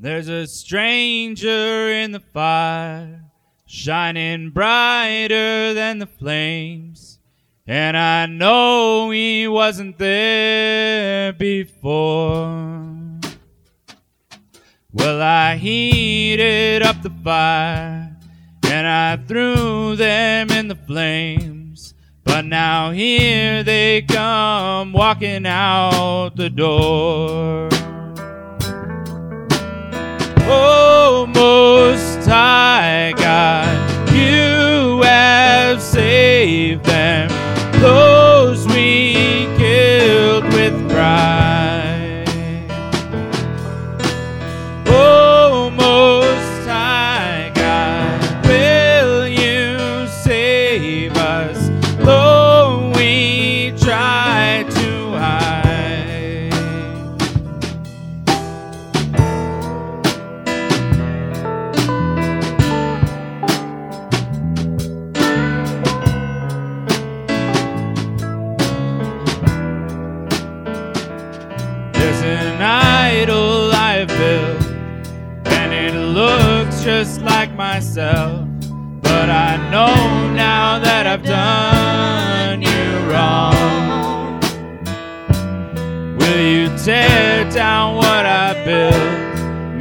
There's a stranger in the fire, shining brighter than the flames. And I know he wasn't there before. Well, I heated up the fire and I threw them in the flames. But now here they come walking out the door. Saved them, idol I've built, and it looks just like myself. But I know now that I've done you wrong. Will you tear down what I built?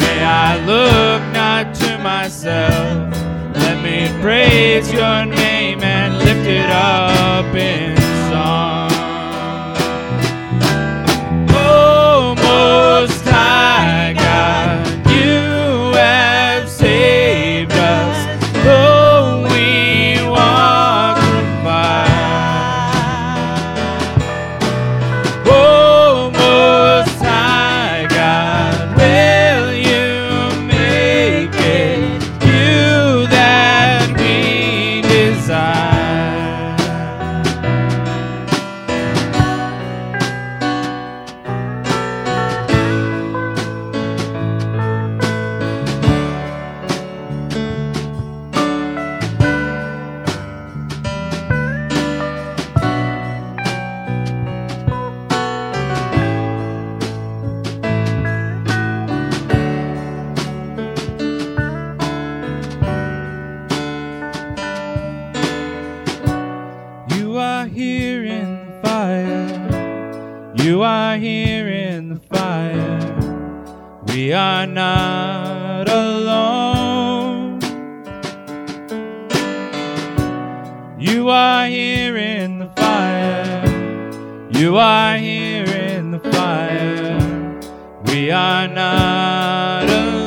May I look not to myself. Let me praise your name and lift it up in here in the fire. You are here in the fire. We are not alone. You are here in the fire. You are here in the fire. We are not alone.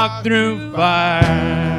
walk through fire.